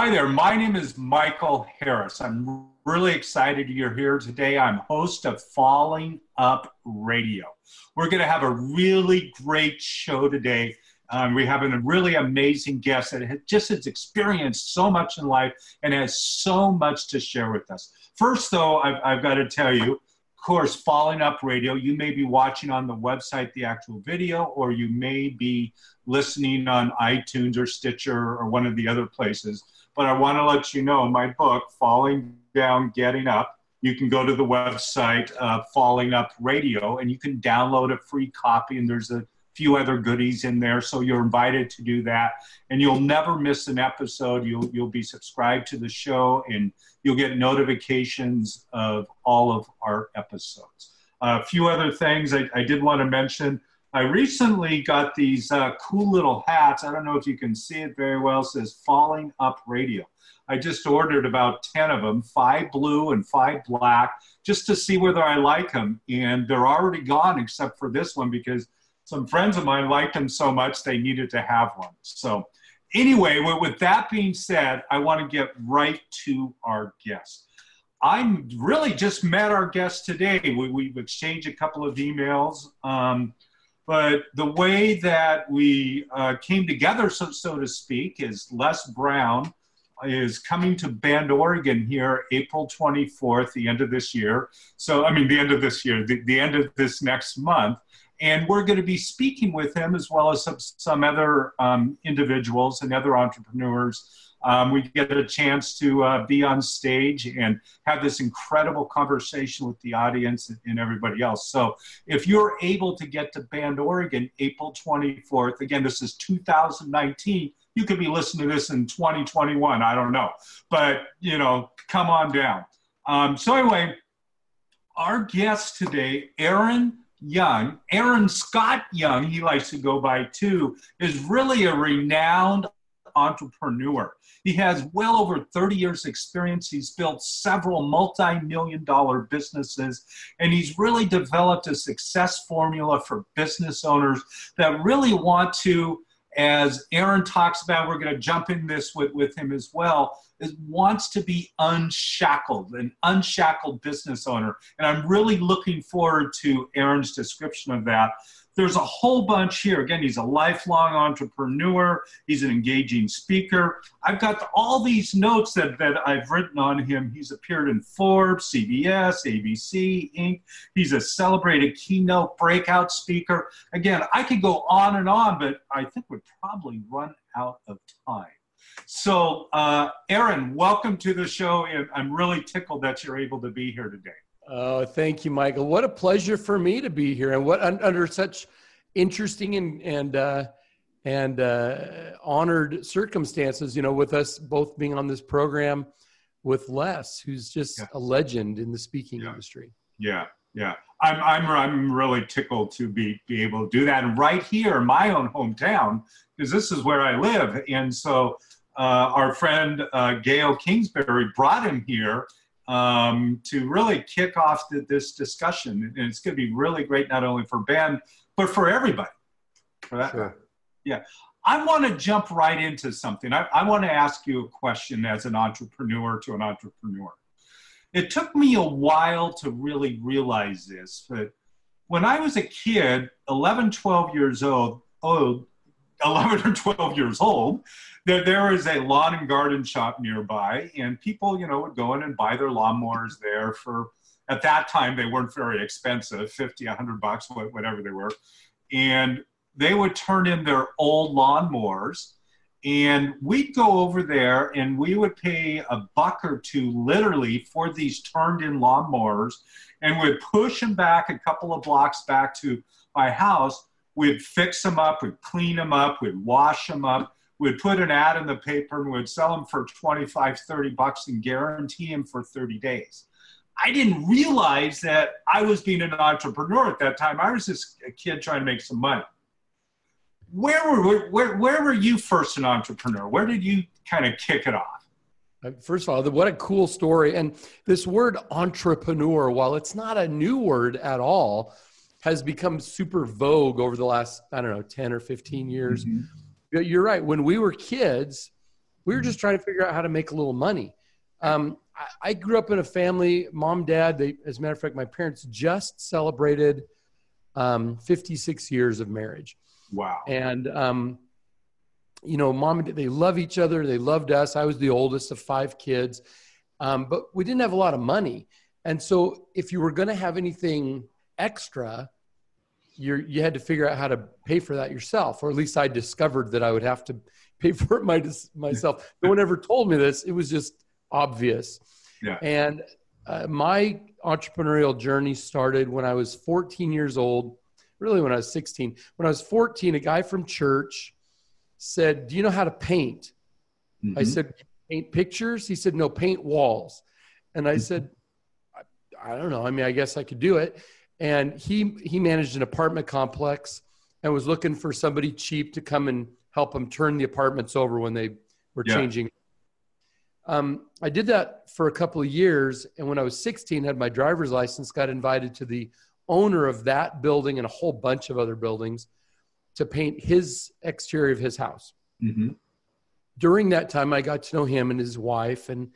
Hi there, my name is Michael Harris. I'm really excited you're here today. I'm host of Falling Up Radio. We're going to have a really great show today. Um, we have a really amazing guest that has just has experienced so much in life and has so much to share with us. First, though, I've, I've got to tell you, of course, Falling Up Radio, you may be watching on the website the actual video, or you may be listening on iTunes or Stitcher or one of the other places. But I want to let you know my book, Falling Down, Getting Up, you can go to the website, uh, Falling Up Radio, and you can download a free copy, and there's a few other goodies in there. So you're invited to do that, and you'll never miss an episode. You'll you'll be subscribed to the show, and you'll get notifications of all of our episodes. Uh, a few other things I, I did want to mention. I recently got these uh, cool little hats. I don't know if you can see it very well. It says Falling Up Radio. I just ordered about 10 of them, five blue and five black, just to see whether I like them. And they're already gone except for this one because some friends of mine liked them so much they needed to have one. So, anyway, with that being said, I want to get right to our guest. I really just met our guest today. We, we've exchanged a couple of emails. Um, but the way that we uh, came together, so, so to speak, is Les Brown is coming to Bend, Oregon here April 24th, the end of this year. So, I mean, the end of this year, the, the end of this next month. And we're going to be speaking with him as well as some, some other um, individuals and other entrepreneurs um, we get a chance to uh, be on stage and have this incredible conversation with the audience and, and, everybody else. So if you're able to get to Bend, Oregon, April 24th, again, this is 2019. You could be listening to this in 2021. I don't know. But, you know, come on down. Um, so anyway, our guest today, Aaron Young, Aaron Scott Young, he likes to go by too, is really a renowned entrepreneur. He has well over 30 years experience. He's built several multi-million dollar businesses and he's really developed a success formula for business owners that really want to as Aaron talks about, we're going to jump in this with, with him as well, wants to be unshackled, an unshackled business owner. And I'm really looking forward to Aaron's description of that there's a whole bunch here. Again, he's a lifelong entrepreneur. He's an engaging speaker. I've got all these notes that, that I've written on him. He's appeared in Forbes, CBS, ABC, Inc. He's a celebrated keynote breakout speaker. Again, I could go on and on, but I think we'd probably run out of time. So, uh, Aaron, welcome to the show. I'm really tickled that you're able to be here today. Oh, thank you, Michael. What a pleasure for me to be here, and what under such interesting and and uh, and uh, honored circumstances. You know, with us both being on this program with Les, who's just a legend in the speaking yeah. industry. Yeah, yeah. I'm I'm I'm really tickled to be be able to do that, and right here in my own hometown, because this is where I live, and so. Uh, our friend uh, Gail Kingsbury brought him here, um, to really kick off the, this discussion. And it's going to be really great, not only for Bend, but for everybody. For that, sure. Yeah. I want to jump right into something. I, I want to ask you a question as an entrepreneur to an entrepreneur. It took me a while to really realize this, but when I was a kid, 11, 12 years old, old 11 or 12 years old, there, there is a lawn and garden shop nearby, and people, you know, would go in and buy their lawnmowers there for, at that time, they weren't very expensive 50, 100 bucks, whatever they were. And they would turn in their old lawnmowers, and we'd go over there and we would pay a buck or two literally for these turned in lawnmowers, and we'd push them back a couple of blocks back to my house. We'd fix them up, we'd clean them up, we'd wash them up we'd put an ad in the paper and we'd sell them for 25, 30 bucks and guarantee them for 30 days. I didn't realize that I was being an entrepreneur at that time. I was just a kid trying to make some money. Where were, where, where were you first an entrepreneur? Where did you kind of kick it off? Uh, first of all, what a cool story. And this word entrepreneur, while it's not a new word at all, has become super vogue over the last, I don't know, 10 or 15 years. Mm-hmm you're right. When we were kids, We were just trying to figure out how to make a little money. Um, I, I, grew up in a family, mom, dad. They, as a matter of fact, my parents just celebrated um, 56 years of marriage. Wow. And um, you know, mom and dad, they love each other. They loved us. I was the oldest of five kids, um, but we didn't have a lot of money. And so, if you were going to have anything extra, you you had to figure out how to pay for that yourself, or at least I discovered that I would have to pay for it my, myself. no one ever told me this. It was just obvious. Yeah. And uh, my entrepreneurial journey started when I was 14 years old. Really, when I was 16. When I was 14, a guy from church said, "Do you know how to paint?" Mm-hmm. I said, "Paint pictures." He said, "No, paint walls." And I said, I, I don't know. I mean, I guess I could do it." And he he managed an apartment complex and was looking for somebody cheap to come and help him turn the apartments over when they were yeah. changing. Um, I did that for a couple of years, and when I was 16, had my driver's license, got invited to the owner of that building and a whole bunch of other buildings to paint his exterior of his house. Mm-hmm. During that time, I got to know him and his wife, and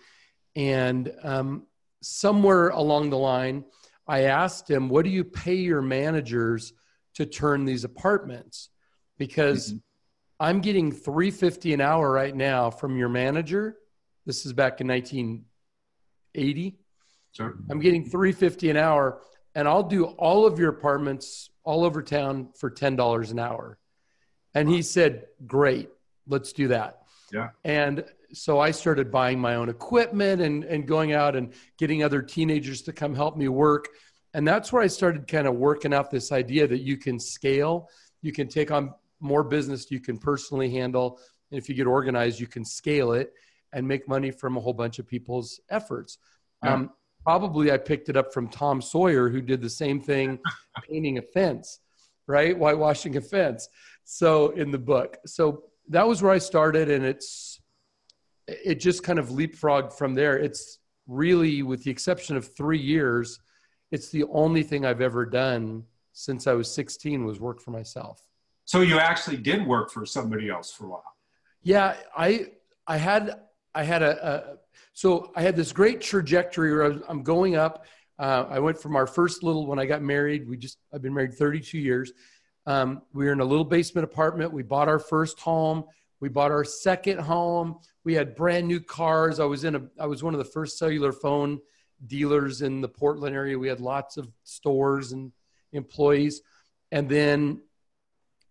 and um, somewhere along the line, I asked him, "What do you pay your managers to turn these apartments?" Because mm-hmm. I'm getting 350 an hour right now from your manager. This is back in 1980. Sure. I'm getting 350 an hour and I'll do all of your apartments all over town for $10 an hour. And he said, "Great. Let's do that." Yeah. And so I started buying my own equipment and and going out and getting other teenagers to come help me work. And that's where I started kind of working out this idea that you can scale, you can take on more business you can personally handle. And if you get organized, you can scale it and make money from a whole bunch of people's efforts. Yeah. Um, probably I picked it up from Tom Sawyer, who did the same thing, painting a fence, right? Whitewashing a fence. So in the book. So that was where I started, and it's it just kind of leapfrogged from there. It's really, with the exception of three years, it's the only thing I've ever done since I was 16 was work for myself. So you actually did work for somebody else for a while. Yeah, I I had I had a, a so I had this great trajectory where I'm going up. Uh, I went from our first little when I got married. We just I've been married 32 years. Um, we were in a little basement apartment. We bought our first home. We bought our second home. We had brand new cars. I was in a I was one of the first cellular phone dealers in the Portland area. We had lots of stores and employees. And then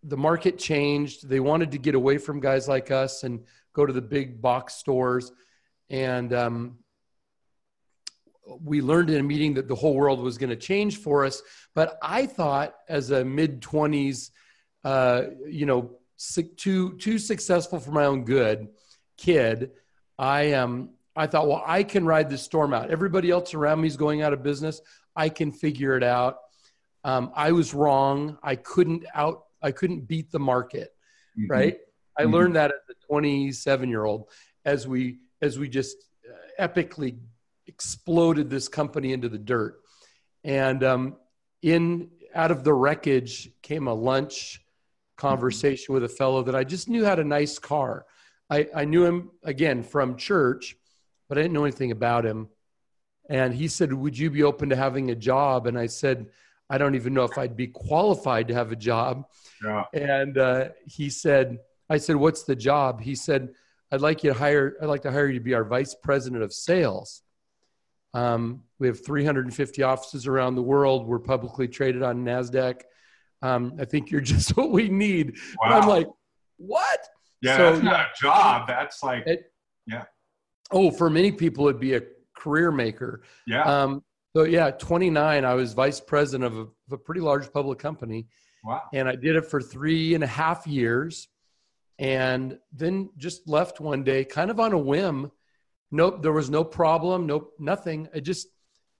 the market changed. They wanted to get away from guys like us and go to the big box stores. And um, we learned in a meeting that the whole world was going to change for us. But I thought, as a mid 20s, uh, you know, too too successful for my own good kid, I um I thought, well, I can ride this storm out. Everybody else around me is going out of business. I can figure it out. Um, I was wrong. I couldn't out I couldn't beat the market, mm-hmm. right? I mm-hmm. learned that as a 27 year old as we as we just uh, epically exploded this company into the dirt, and um, in out of the wreckage came a lunch conversation mm-hmm. with a fellow that I just knew had a nice car. I, I knew him again from church, but I didn't know anything about him. And he said, Would you be open to having a job? And I said, I don't even know if I'd be qualified to have a job. Yeah. And uh, he said, I said, what's the job? He said, I'd like you to hire, I'd like to hire you to be our vice president of sales. Um, we have 350 offices around the world. We're publicly traded on NASDAQ. Um, I think you're just what we need. Wow. I'm like, what? Yeah, so, that's not a job. That's like, it, yeah. Oh, for many people, it'd be a career maker. Yeah. Um, so yeah, 29, I was vice president of a, of a, pretty large public company. Wow. And I did it for three and a half years and then just left one day kind of on a whim. Nope, there was no problem. Nope, nothing. I just,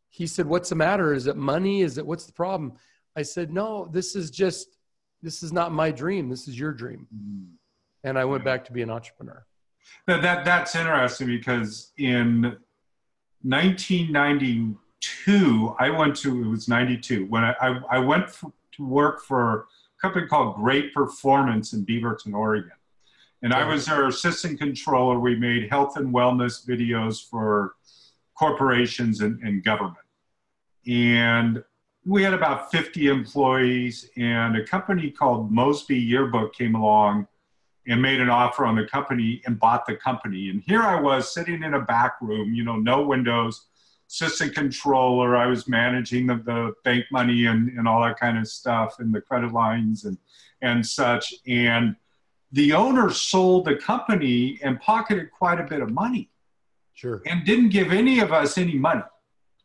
he said, what's the matter? Is it money? Is it, what's the problem? I said, no, this is just, this is not my dream. This is your dream. Mm. And I went back to be an entrepreneur. That, that, that's interesting because in 1992, I went to, it was 92, when I, I, I went for, to work for a company called Great Performance in Beaverton, Oregon. And I was their assistant controller. We made health and wellness videos for corporations and, and government. And we had about 50 employees, and a company called Mosby Yearbook came along and made an offer on the company and bought the company. And here I was sitting in a back room, you know, no windows, assistant controller. I was managing the, the bank money and, and all that kind of stuff and the credit lines and, and such. And the owner sold the company and pocketed quite a bit of money. Sure. And didn't give any of us any money.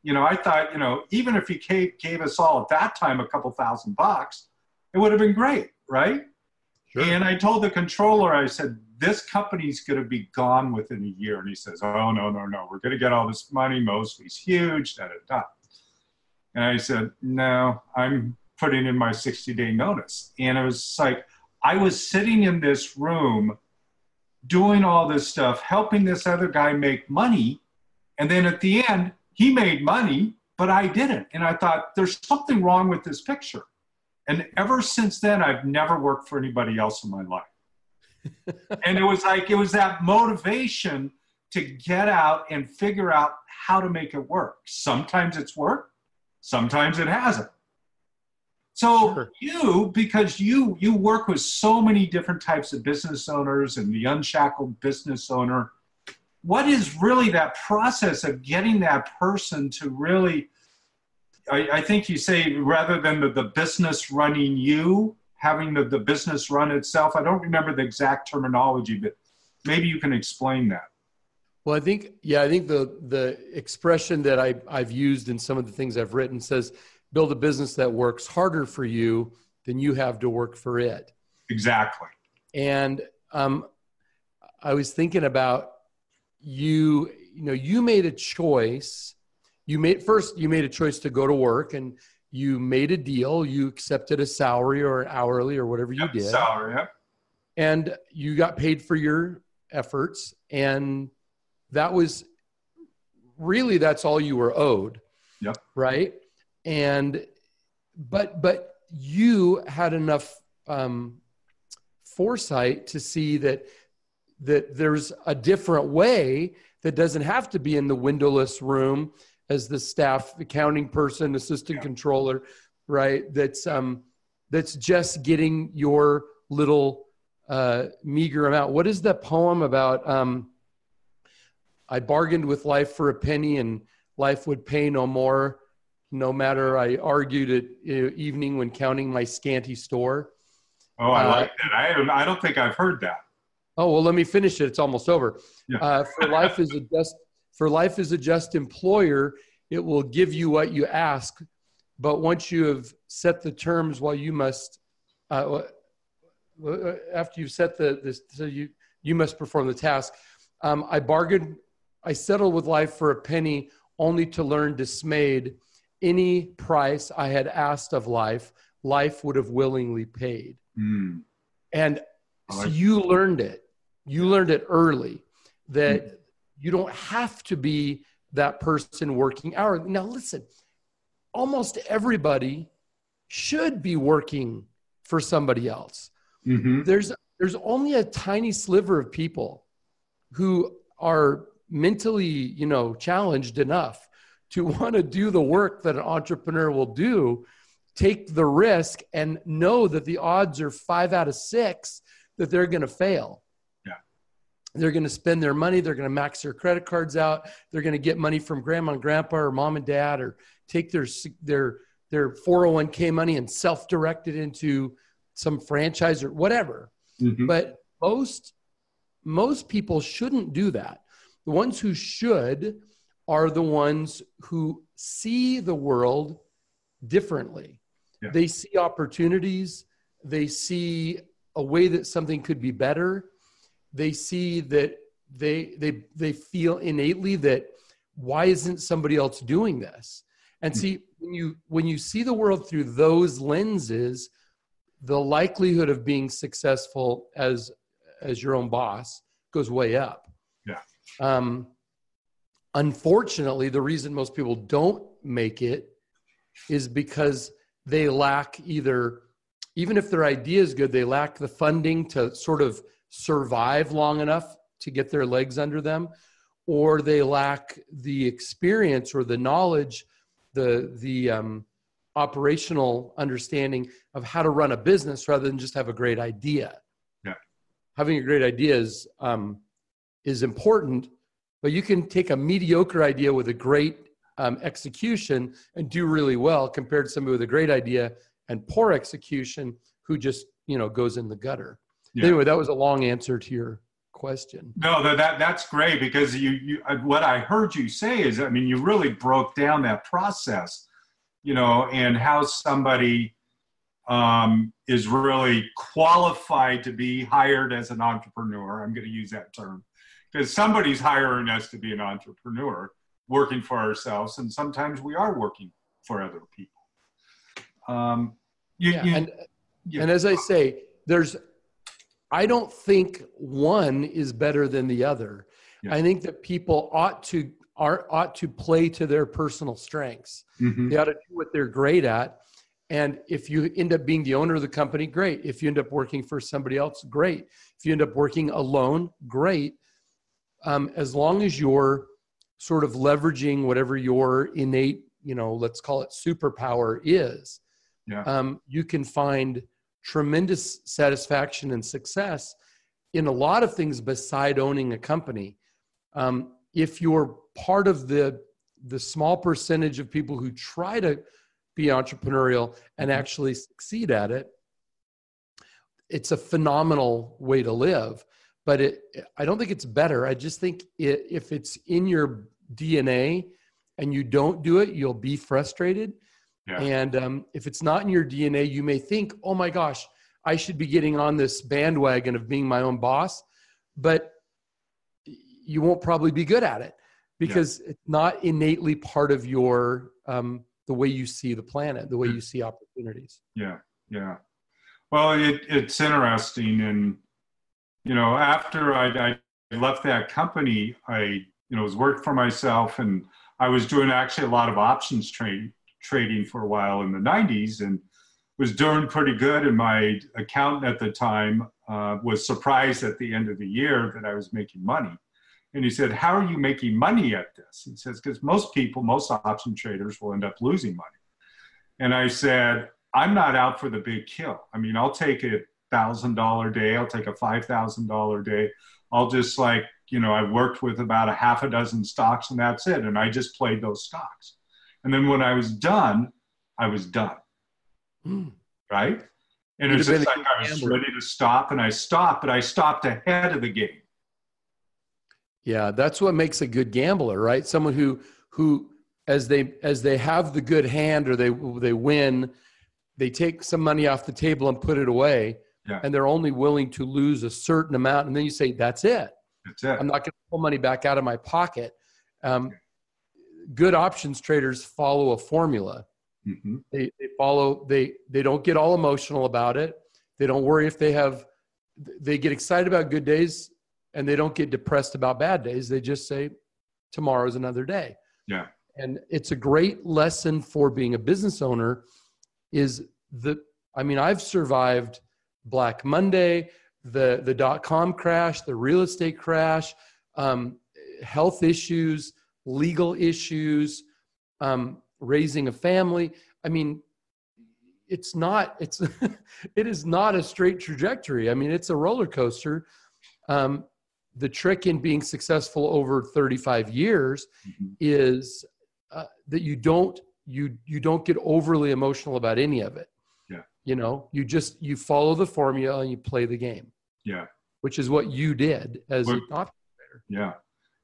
You know, I thought, you know, even if he gave, gave us all at that time a couple thousand bucks, it would have been great, right? Sure. And I told the controller, I said, this company's going to be gone within a year. And he says, oh, no, no, no. We're going to get all this money. Mosby's huge, da, da, da. And I said, no, I'm putting in my 60 day notice. And it was like, I was sitting in this room doing all this stuff, helping this other guy make money. And then at the end, he made money, but I didn't. And I thought, there's something wrong with this picture. And ever since then, I've never worked for anybody else in my life. and it was like, it was that motivation to get out and figure out how to make it work. Sometimes it's worked, sometimes it hasn't. So sure. you, because you you work with so many different types of business owners and the unshackled business owner, what is really that process of getting that person to really I, I think you say rather than the, the business running you, having the, the business run itself. I don't remember the exact terminology, but maybe you can explain that. Well, I think, yeah, I think the, the expression that I, I've used in some of the things I've written says, build a business that works harder for you than you have to work for it. Exactly. And um, I was thinking about you, you know, you made a choice. You made first, you made a choice to go to work and you made a deal. You accepted a salary or an hourly or whatever you yep, did. Salary, yep. And you got paid for your efforts. And that was really, that's all you were owed. Yep. Right. And, but, but you had enough um, foresight to see that that there's a different way that doesn't have to be in the windowless room as the staff accounting person assistant yeah. controller right that's um that's just getting your little uh, meager amount what is that poem about um i bargained with life for a penny and life would pay no more no matter i argued at evening when counting my scanty store oh i uh, like that i don't i don't think i've heard that Oh well, let me finish it. It's almost over. Yeah. Uh, for life is a just for life is a just employer. It will give you what you ask, but once you have set the terms, while well, you must uh, uh, after you've set the this, so you you must perform the task. Um, I bargained. I settled with life for a penny, only to learn dismayed. Any price I had asked of life, life would have willingly paid. Mm. And so you learned it you learned it early that mm-hmm. You don't have to be that person working hour. Now, listen, almost everybody should be working for somebody else. Mm-hmm. There's there's only a tiny sliver of people who are mentally, you know, challenged enough to want to do the work that an entrepreneur will do, take the risk and know that the odds are 5 out of 6 that they're going to fail they're going to spend their money they're going to max their credit cards out they're going to get money from grandma and grandpa or mom and dad or take their their their 401k money and self-direct it into some franchise or whatever mm-hmm. but most most people shouldn't do that the ones who should are the ones who see the world differently yeah. they see opportunities they see a way that something could be better they see that they they they feel innately that why isn't somebody else doing this? And see when you when you see the world through those lenses the likelihood of being successful as as your own boss goes way up. Yeah. Um unfortunately the reason most people don't make it is because they lack either even if their idea is good they lack the funding to sort of survive long enough to get their legs under them, or they lack the experience or the knowledge, the the um, operational understanding of how to run a business rather than just have a great idea. Yeah. Having a great idea is um, is important, but you can take a mediocre idea with a great um, execution and do really well compared to somebody with a great idea and poor execution who just you know goes in the gutter. Yeah. Anyway, that was a long answer to your question. No, that, that that's great because you you what I heard you say is I mean you really broke down that process, you know, and how somebody um, is really qualified to be hired as an entrepreneur. I'm going to use that term because somebody's hiring us to be an entrepreneur, working for ourselves, and sometimes we are working for other people. Um, you, yeah, you, and, yeah. and as I say, there's, I don't think one is better than the other. Yeah. I think that people ought to are ought to play to their personal strengths. Mm-hmm. They ought to do what they're great at. And if you end up being the owner of the company, great. If you end up working for somebody else, great. If you end up working alone, great um, as long as you're sort of leveraging whatever your innate, you know, let's call it superpower is, yeah. um, you can find tremendous satisfaction and success in a lot of things beside owning a company. Um, if you're part of the the small percentage of people who try to be entrepreneurial and mm-hmm. actually succeed at it, it's a phenomenal way to live but it i don't think it's better i just think it, if it's in your dna and you don't do it you'll be frustrated yeah. and um, if it's not in your dna you may think oh my gosh i should be getting on this bandwagon of being my own boss but you won't probably be good at it because yeah. it's not innately part of your um, the way you see the planet the way you see opportunities yeah yeah well it, it's interesting and you know, after I, I left that company, I, you know, was worked for myself and I was doing actually a lot of options trade, trading for a while in the 90s and was doing pretty good. And my accountant at the time uh, was surprised at the end of the year that I was making money. And he said, How are you making money at this? He says, Because most people, most option traders will end up losing money. And I said, I'm not out for the big kill. I mean, I'll take it thousand dollar day. I'll take a five thousand dollar day. I'll just like you know I worked with about a half a dozen stocks and that's it. And I just played those stocks. And then when I was done, I was done. Mm. Right. And it's just like I was ready to stop, and I stopped, but I stopped ahead of the game. Yeah, that's what makes a good gambler, right? Someone who who as they as they have the good hand or they they win, they take some money off the table and put it away yeah. and they're only willing to lose a certain amount and then you say that's it that's it i'm not going to pull money back out of my pocket um, good options traders follow a formula. Mm-hmm. they, they follow they they don't get all emotional about it. They don't worry if they have they get excited about good days and they don't get depressed about bad days. They just say tomorrow's another day. Yeah. And it's a great lesson for being a business owner is that i mean i've survived Black Monday, the the dot com crash, the real estate crash, um, health issues, legal issues, um, raising a family. I mean, it's not it's it is not a straight trajectory. I mean, it's a roller coaster. Um, the trick in being successful over 35 years mm-hmm. is uh, that you don't you you don't get overly emotional about any of it Yeah. you know you just you follow the formula and you play the game yeah which is what you did as well, an operator yeah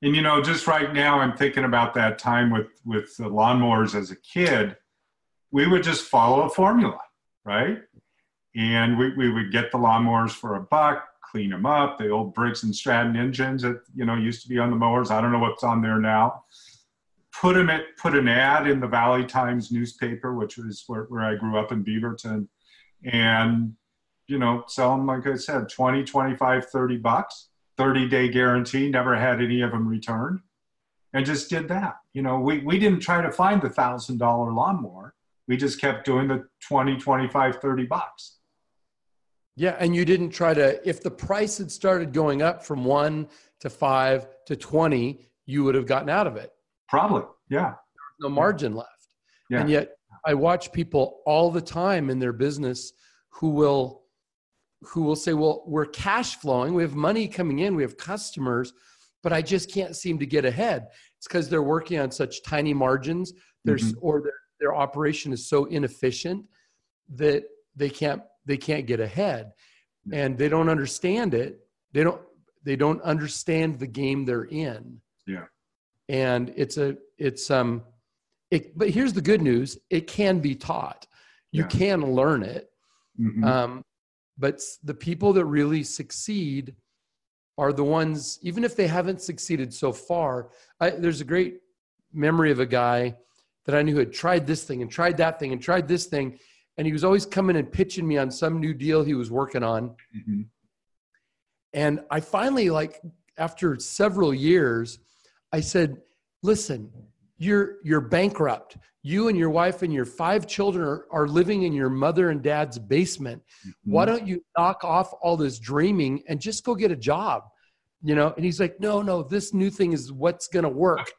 and you know just right now i'm thinking about that time with with the lawnmowers as a kid. We would just follow a formula right? And we, we would get the lawnmowers for a buck clean them up. The old briggs and stratton engines that you know used to be on the mowers i don't know what's on there now. Put them at put an ad in the valley times newspaper which was where, where i grew up in beaverton and you know sell them like i said 20 25 30 bucks 30 day guarantee never had any of them returned and just did that you know we, we didn't try to find the thousand dollar lawnmower we just kept doing the 20 25 30 bucks Yeah, and you didn't try to. If the price had started going up from one to five to twenty, you would have gotten out of it. Probably, yeah. No margin left. Yeah. And yet, I watch people all the time in their business who will who will say, "Well, we're cash flowing. We have money coming in. We have customers, but I just can't seem to get ahead." It's because they're working on such tiny margins. There's Mhm. or their, their operation is so inefficient that they can't they can't get ahead, and they don't understand it. They don't they don't understand the game they're in. Yeah. And it's a it's um it but here's the good news, it can be taught. You Yeah. can learn it. Mhm. Um but the people that really succeed are the ones even if they haven't succeeded so far. I, there's a great memory of a guy that I knew who had tried this thing and tried that thing and tried this thing and he was always coming and pitching me on some new deal he was working on Mhm. and I finally, like, after several years, I said, listen, you're you're bankrupt. You and your wife and your five children are, are living in your mother and dad's basement. Why don't you knock off all this dreaming and just go get a job? You know, and he's like, no, no, this new thing is what's gonna work.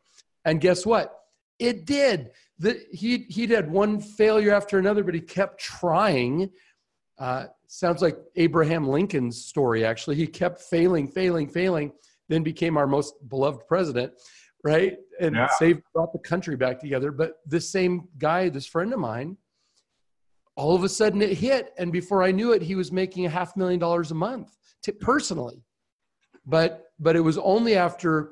And guess what? It did. The, he he'd had one failure after another, but he kept trying. Uh, sounds like Abraham Lincoln's story, actually. He kept failing, failing, failing, then became our most beloved president, right? And Yeah. saved, brought the country back together. But this same guy, this friend of mine, all of a sudden it hit. And before I knew it, he was making a half million dollars a month to, personally. But but it was only after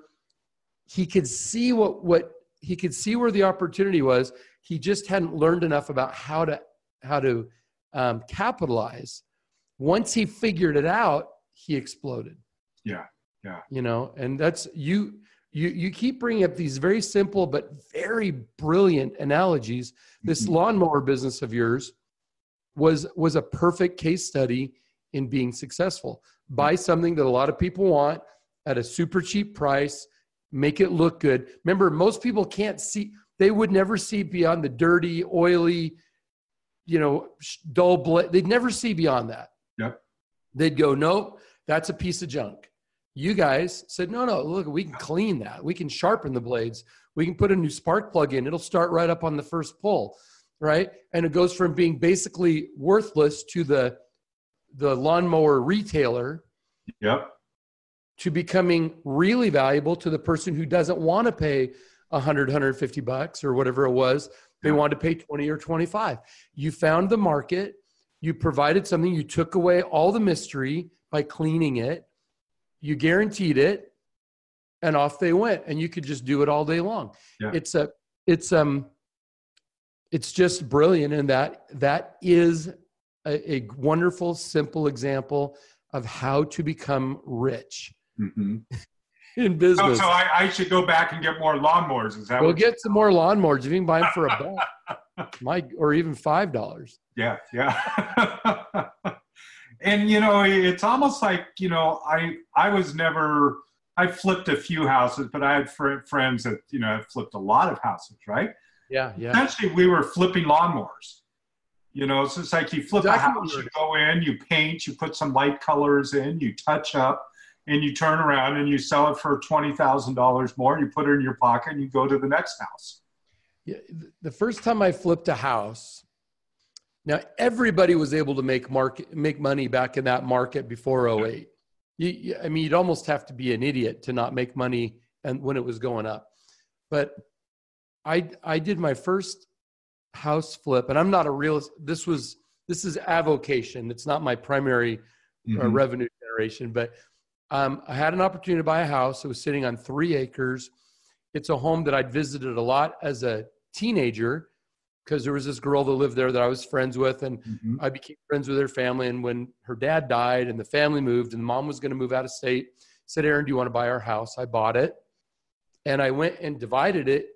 he could see what what he could see where the opportunity was. He just hadn't learned enough about how to how to um, capitalize. Once he figured it out, he exploded. Yeah, yeah. You know, and that's you. You you keep bringing up these very simple but very brilliant analogies. This Mhm. lawnmower business of yours was was a perfect case study in being successful. Buy something that a lot of people want at a super cheap price, make it look good. Remember, most people can't see; they would never see beyond the dirty, oily, you know, dull blade. They'd never see beyond that. Yep. They'd go, nope, that's a piece of junk. You guys said, no, no, look, we can clean that. We can sharpen the blades. We can put a new spark plug in. It'll start right up on the first pull, right? And it goes from being basically worthless to the the lawnmower retailer Yep. to becoming really valuable to the person who doesn't want to pay 100 150 bucks or whatever it was they Yeah. wanted to pay 20 or 25 you found the market you provided something you took away all the mystery by cleaning it you guaranteed it and off they went and you could just do it all day long Yeah. it's a it's um it's just brilliant and that that is a, a wonderful simple example of how to become rich hmm in business. so I, I should go back and get more lawnmowers. Is that what? get some more lawnmowers if you can buy them for a buck, my or even five dollars. Yeah, yeah. and you know, it's almost like you know, I I was never. I flipped a few houses, but I had fr- friends that you know had flipped a lot of houses, right? Yeah, yeah, Essentially, we were flipping lawnmowers. You know, so it's like you flip Exactly a house, you go in, you paint, you put some light colors in, you touch up, and you turn around and you sell it for twenty thousand dollars more. You put it in your pocket, and you go to the next house. yeah. The first time I flipped a house, now everybody was able to make market make money back in that market before 08. You, you, I mean, you'd almost have to be an idiot to not make money and when it was going up. But I I did my first house flip, and I'm not a real. This was this is avocation. It's not my primary uh, Mhm. revenue generation. But um, I had an opportunity to buy a house. It was sitting on three acres. It's a home that I'd visited a lot as a teenager because there was this girl that lived there that I was friends with, and Mhm. I became friends with her family. And when her dad died and the family moved, and the mom was going to move out of state, said, "Aaron, do you want to buy our house?" I bought it, and I went and divided it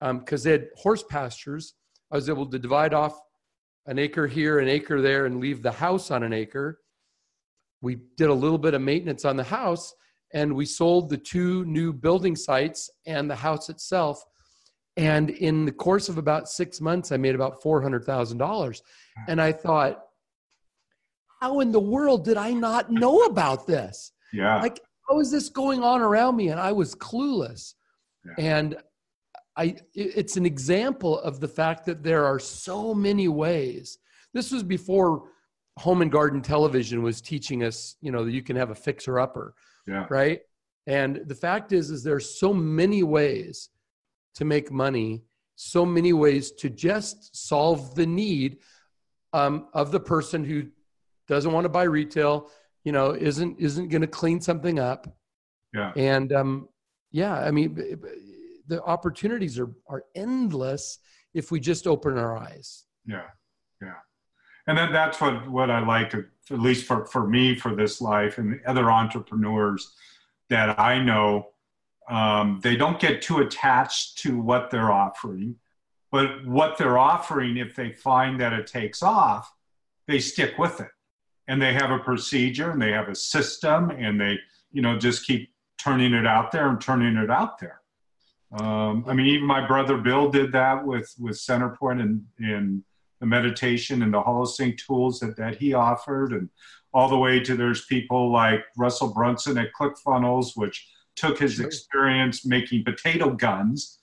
because they had horse pastures. I was able to divide off an acre here, an acre there, and leave the house on an acre. We did a little bit of maintenance on the house, and we sold the two new building sites and the house itself. And in the course of about six months, I made about four hundred thousand dollars. And I thought, how in the world did I not know about this? Yeah. Like, how is this going on around me? And I was clueless. Yeah. And I, it's an example of the fact that there are so many ways. This was before home and garden television was teaching us, you know, that you can have a fixer upper, yeah. right? And the fact is, is there's so many ways to make money, so many ways to just solve the need um, of the person who doesn't want to buy retail, you know, isn't isn't going to clean something up. Yeah. And um, yeah, I mean, the opportunities are are endless if we just open our eyes. Yeah, yeah, and then that's what what I like, at least for for me, for this life, and the other entrepreneurs that I know. Um, they don't get too attached to what they're offering, but what they're offering, if they find that it takes off, they stick with it, and they have a procedure and they have a system, and they you know just keep turning it out there and turning it out there. Um, I mean, even my brother Bill did that with with Centerpointe and in the meditation and the holosync tools that that he offered, and all the way to there's people like Russell Brunson at ClickFunnels, which took his Sure. experience making potato guns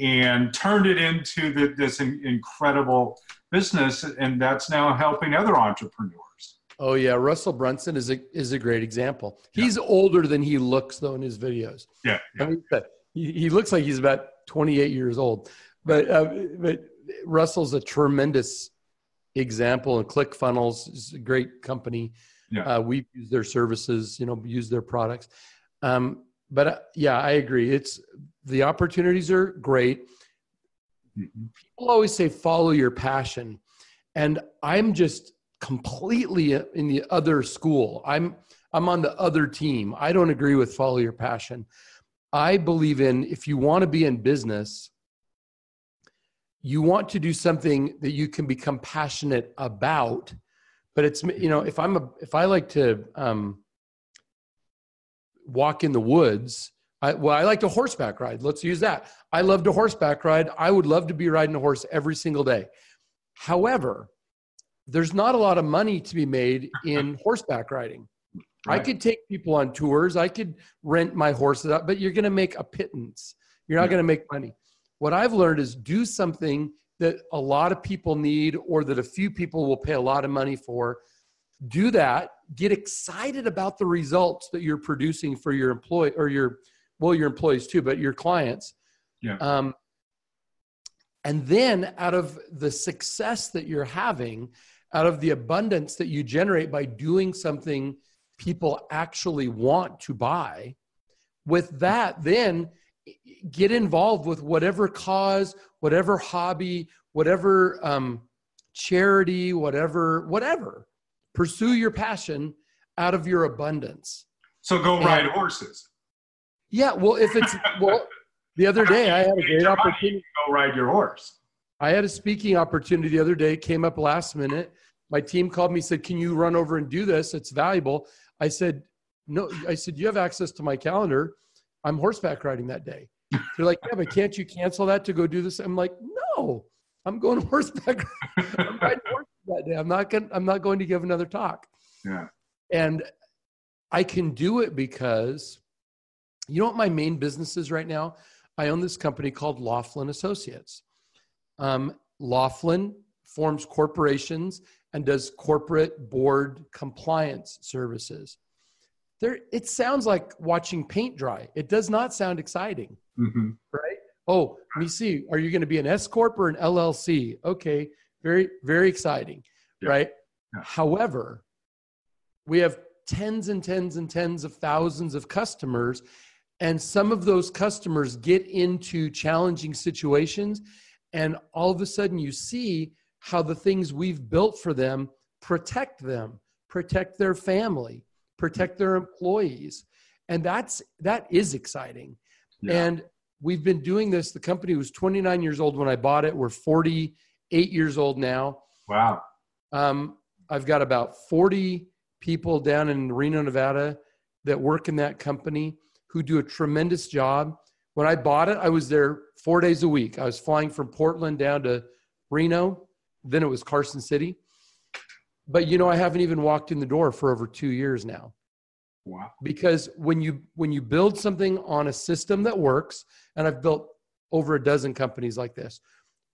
and turned it into the, this in, incredible business, and that's now helping other entrepreneurs. Oh yeah, Russell Brunson is a is a great example. He's older than he looks though in his videos. Yeah, I mean, he, he looks like he's about 28 years old. But uh, but Russell's a tremendous example, and ClickFunnels is a great company. Yeah. Uh, we use their services, you know, use their products. Um, but uh, yeah, I agree. It's the opportunities are great. Mhm. People always say follow your passion, and I'm just completely in the other school. I'm I'm on the other team. I don't agree with follow your passion. I believe in if you want to be in business, you want to do something that you can become passionate about. But it's you know if I'm a if I like to um, walk in the woods. I, well, I like to horseback ride. Let's use that. I love to horseback ride. I would love to be riding a horse every single day. However, there's not a lot of money to be made in horseback riding. I could take people on tours. I could rent my horses out, but you're going to make a pittance. You're not Yeah. going to make money. What I've learned is do something that a lot of people need or that a few people will pay a lot of money for. Do that. Get excited about the results that you're producing for your employee or your, well, your employees too, but your clients. Yeah. Um, and then out of the success that you're having, out of the abundance that you generate by doing something people actually want to buy, with that, then get involved with whatever cause, whatever hobby, whatever um, charity, whatever, whatever. Pursue your passion out of your abundance. So go And- ride horses. Yeah, well, if it's well, the other day I had a great opportunity. To go ride your horse. I had a speaking opportunity the other day, came up last minute. My team called me, said, Can you run over and do this? It's valuable. I said, No, I said, You have access to my calendar. I'm horseback riding that day. They're like, Yeah, but can't you cancel that to go do this? I'm like, No, I'm going horseback. I'm riding horses that day. I'm not going I'm not going to give another talk. Yeah. And I can do it because you know what my main business is right now? I own this company called Laughlin Associates. Um, Laughlin forms corporations and does corporate board compliance services. There, it sounds like watching paint dry. It does not sound exciting, hmm right? Oh, let me see. Are you going to be an S corp or an LLC? Okay, very, very exciting, Yeah. right? Yeah. However, we have tens and tens and tens of thousands of customers and some of those customers get into challenging situations and all of a sudden you see how the things we've built for them protect them protect their family protect their employees and that's that is exciting Yeah. and we've been doing this the company was 29 years old when i bought it we're 48 years old now Wow. um, I've got about 40 people down in Reno, Nevada that work in that company who do a tremendous job. When I bought it, I was there four days a week. I was flying from Portland down to Reno, then it was Carson City. But you know, I haven't even walked in the door for over two years now. Wow. Because when you when you build something on a system that works, and I've built over a dozen companies like this,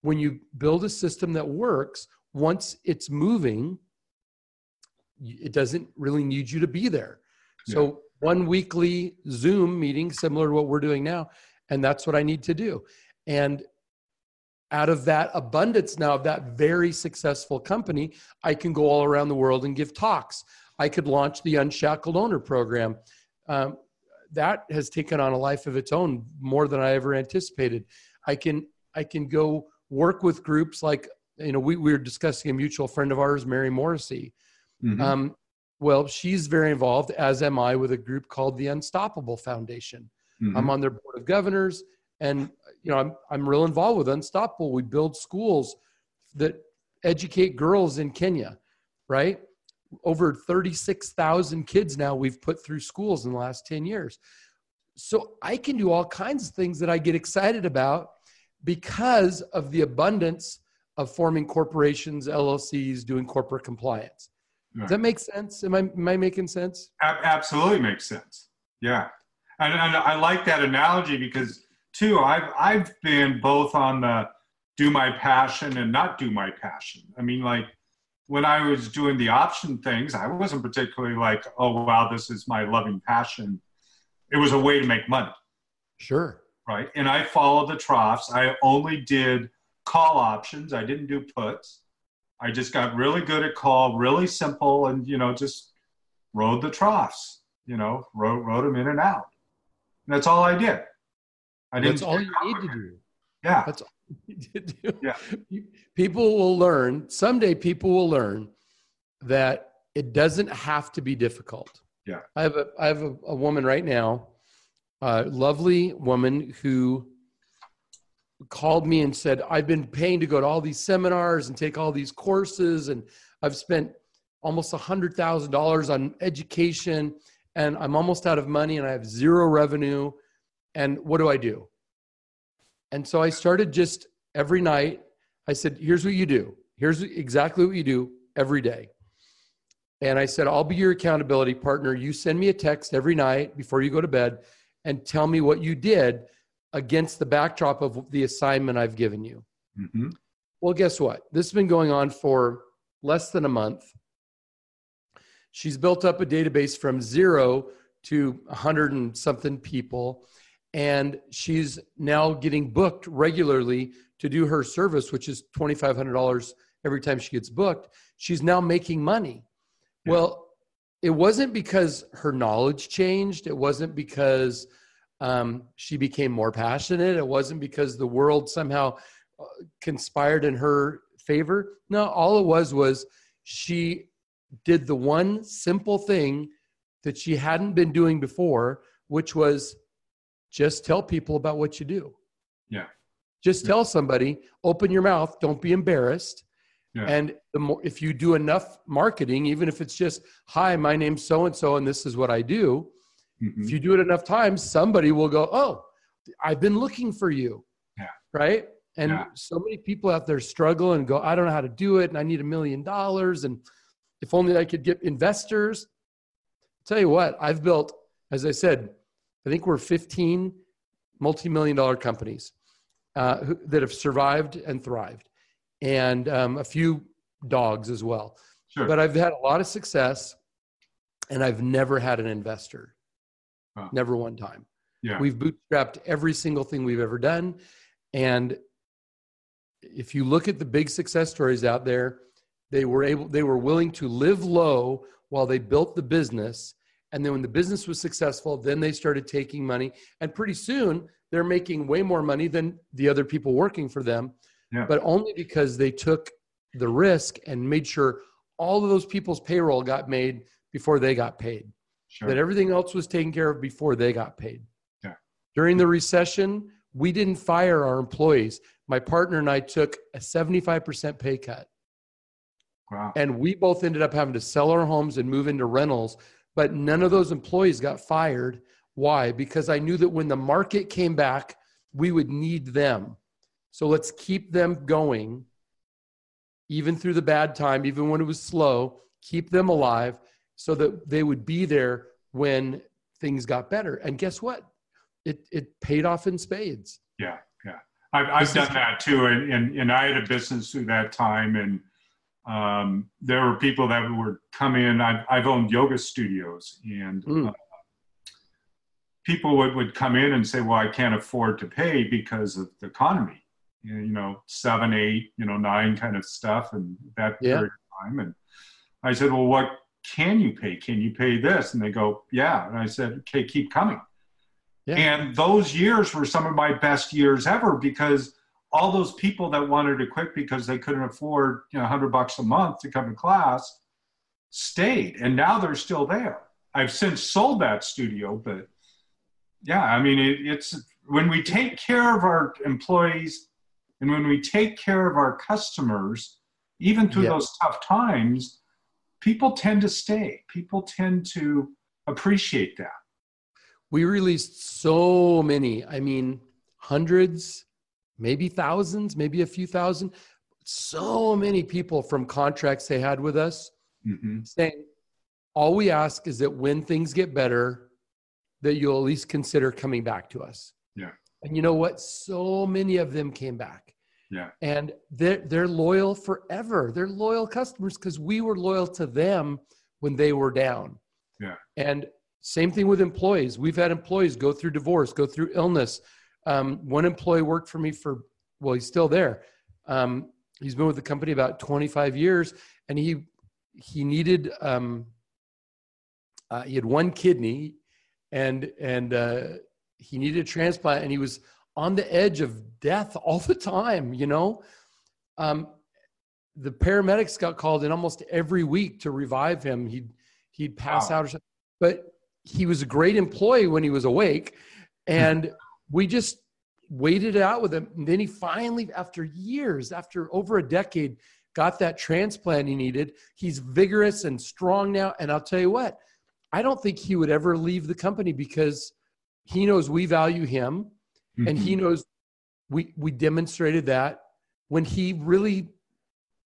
when you build a system that works, once it's moving, it doesn't really need you to be there. Yeah. So one weekly Zoom meeting, similar to what we're doing now, and that's what I need to do. And out of that abundance now of that very successful company, I can go all around the world and give talks. I could launch the Unshackled Owner Program. Um, that has taken on a life of its own more than I ever anticipated. I can I can go work with groups like you know we, we were discussing a mutual friend of ours, Mary Morrissey. Mm-hmm. Um, well, she's very involved, as am I, with a group called the Unstoppable Foundation. Mm-hmm. I'm on their board of governors, and you know I'm I'm real involved with Unstoppable. We build schools that educate girls in Kenya, right? Over 36,000 kids now we've put through schools in the last 10 years. So I can do all kinds of things that I get excited about because of the abundance of forming corporations, LLCs, doing corporate compliance. Right. Does that make sense? Am I, am I making sense? absolutely makes sense. Yeah. And, and I like that analogy because too, I've, I've been both on the do my passion and not do my passion. I mean, like when I was doing the option things, I wasn't particularly like, oh, wow, this is my loving passion. It was a way to make money. Sure. Right. And I followed the troughs. I only did call options, I didn't do puts. I just got really good at call, really simple, and, you know, just rode the troughs, you know, rode, rode them in and out. And that's all I did. I didn't. That's all you need to do. Yeah. That's all you need to do. Yeah. People will learn someday. People will learn that it doesn't have to be difficult. Yeah. I have a I have a, a woman right now, a lovely woman who called me and said, I've been paying to go to all these seminars and take all these courses, and I've spent almost a hundred thousand dollars on education, and I'm almost out of money, and I have zero revenue and what do I do? And so I started just every night. I said, here's what you do. Here's exactly what you do every day. And I said, I'll be your accountability partner. You send me a text every night before you go to bed and tell me what you did against the backdrop of the assignment I've given you. Mm-hmm. Well, guess what? This has been going on for less than a month. She's built up a database from zero to 100 and something people and she's now getting booked regularly to do her service which is $2500 every time she gets booked she's now making money yeah. well it wasn't because her knowledge changed it wasn't because um, she became more passionate it wasn't because the world somehow uh, conspired in her favor no all it was was she did the one simple thing that she hadn't been doing before which was just tell people about what you do. Yeah. Just tell somebody, open your mouth, don't be embarrassed. Yeah. And the more, if you do enough marketing, even if it's just, hi, my name's so and so, and this is what I do. Mm-hmm. If you do it enough times, somebody will go, oh, I've been looking for you. Yeah. Right. And yeah. so many people out there struggle and go, I don't know how to do it. And I need a million dollars. And if only I could get investors. I'll tell you what, I've built, as I said, I think we're 15 multi-million dollar companies uh, who, that have survived and thrived, and um, a few dogs as well. Sure. But I've had a lot of success, and I've never had an investor. Never one time. Yeah. We've bootstrapped every single thing we've ever done, and if you look at the big success stories out there, they were able, they were willing to live low while they built the business and then when the business was successful, then they started taking money. And pretty soon they're making way more money than the other people working for them. Yeah. But only because they took the risk and made sure all of those people's payroll got made before they got paid. Sure. That everything else was taken care of before they got paid. Yeah. During the recession, we didn't fire our employees. My partner and I took a 75% pay cut. Wow. And we both ended up having to sell our homes and move into rentals but none of those employees got fired. Why? Because I knew that when the market came back, we would need them. So let's keep them going, even through the bad time, even when it was slow, keep them alive so that they would be there when things got better. And guess what? It, it paid off in spades. Yeah, yeah. I've, I've done that too. And, and, and I had a business through that time. And um, there were people that would come in. I've, I've owned yoga studios and mm. uh, people would, would come in and say, well, I can't afford to pay because of the economy, you know, seven, eight, you know, nine kind of stuff. And that yeah. period of time. And I said, well, what can you pay? Can you pay this? And they go, yeah. And I said, okay, keep coming. Yeah. And those years were some of my best years ever because all those people that wanted to quit because they couldn't afford, you know, 100 bucks a month to come to class stayed. And now they're still there. I've since sold that studio, but yeah, I mean, it, it's when we take care of our employees and when we take care of our customers, even through yeah. those tough times, people tend to stay. People tend to appreciate that. We released so many, I mean, hundreds, maybe thousands, maybe a few thousand, so many people from contracts they had with us mm-hmm. saying, all we ask is that when things get better, that you'll at least consider coming back to us. Yeah. And you know what? So many of them came back. Yeah. And they're they're loyal forever. They're loyal customers because we were loyal to them when they were down. Yeah. And same thing with employees. We've had employees go through divorce, go through illness. Um, one employee worked for me for well, he's still there. Um, he's been with the company about 25 years, and he he needed um, uh, he had one kidney, and and uh, he needed a transplant, and he was on the edge of death all the time, you know? Um, the paramedics got called in almost every week to revive him. He'd, he'd pass wow. out or something. But he was a great employee when he was awake. And we just waited it out with him. And then he finally, after years, after over a decade, got that transplant he needed. He's vigorous and strong now. And I'll tell you what, I don't think he would ever leave the company because he knows we value him Mm-hmm. And he mm-hmm. knows we we demonstrated that when he really,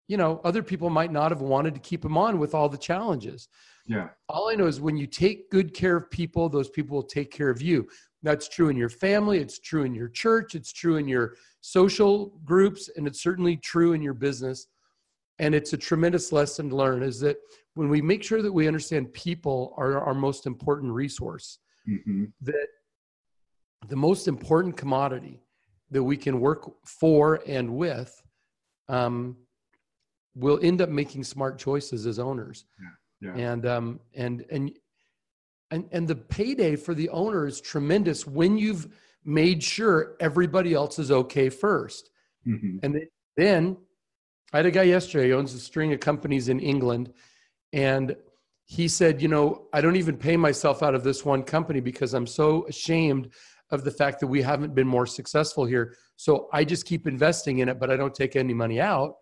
you know, other people might not have wanted to keep him on with all the challenges. Yeah. All I know is when you take good care of people, those people will take care of you. That's true in your family, it's true in your church, it's true in your social groups, and it's certainly true in your business. And it's a tremendous lesson to learn is that when we make sure that we understand people are our most important resource, mm-hmm. that the most important commodity that we can work for and with um, will end up making smart choices as owners yeah, yeah. and um, and and and and the payday for the owner is tremendous when you've made sure everybody else is okay 1st mm-hmm. and then i had a guy yesterday who owns a string of companies in england and he said you know i don't even pay myself out of this one company because i'm so ashamed of the fact that we haven't been more successful here. So I just keep investing in it, but I don't take any money out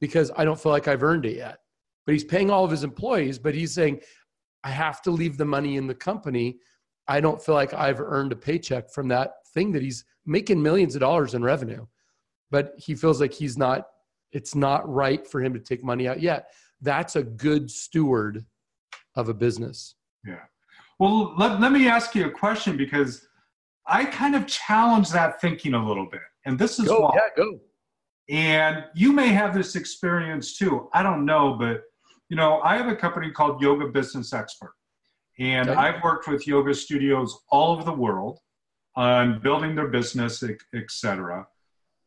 because I don't feel like I've earned it yet. But he's paying all of his employees, but he's saying, I have to leave the money in the company. I don't feel like I've earned a paycheck from that thing that he's making millions of dollars in revenue. But he feels like he's not, it's not right for him to take money out yet. That's a good steward of a business. Yeah. Well, let, let me ask you a question because I kind of challenge that thinking a little bit. And this is go, why. Yeah, go. And you may have this experience too. I don't know, but you know, I have a company called Yoga Business Expert. And okay. I've worked with yoga studios all over the world on building their business, etc.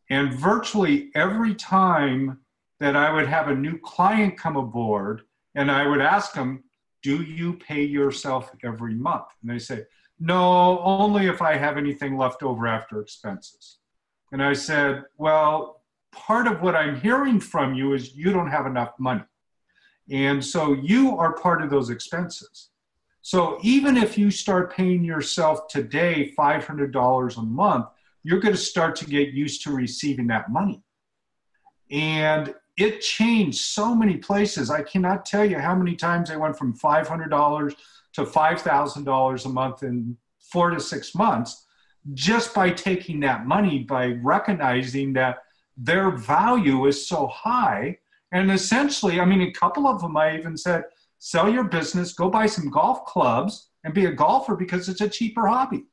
And virtually every time that I would have a new client come aboard and I would ask them, Do you pay yourself every month? And they say, no, only if I have anything left over after expenses. And I said, Well, part of what I'm hearing from you is you don't have enough money. And so you are part of those expenses. So even if you start paying yourself today $500 a month, you're going to start to get used to receiving that money. And it changed so many places. I cannot tell you how many times I went from $500 to $5,000 a month in four to six months just by taking that money, by recognizing that their value is so high And essentially, I mean, a couple of them I even said, sell your business, go buy some golf clubs, and be a golfer because it's a cheaper hobby.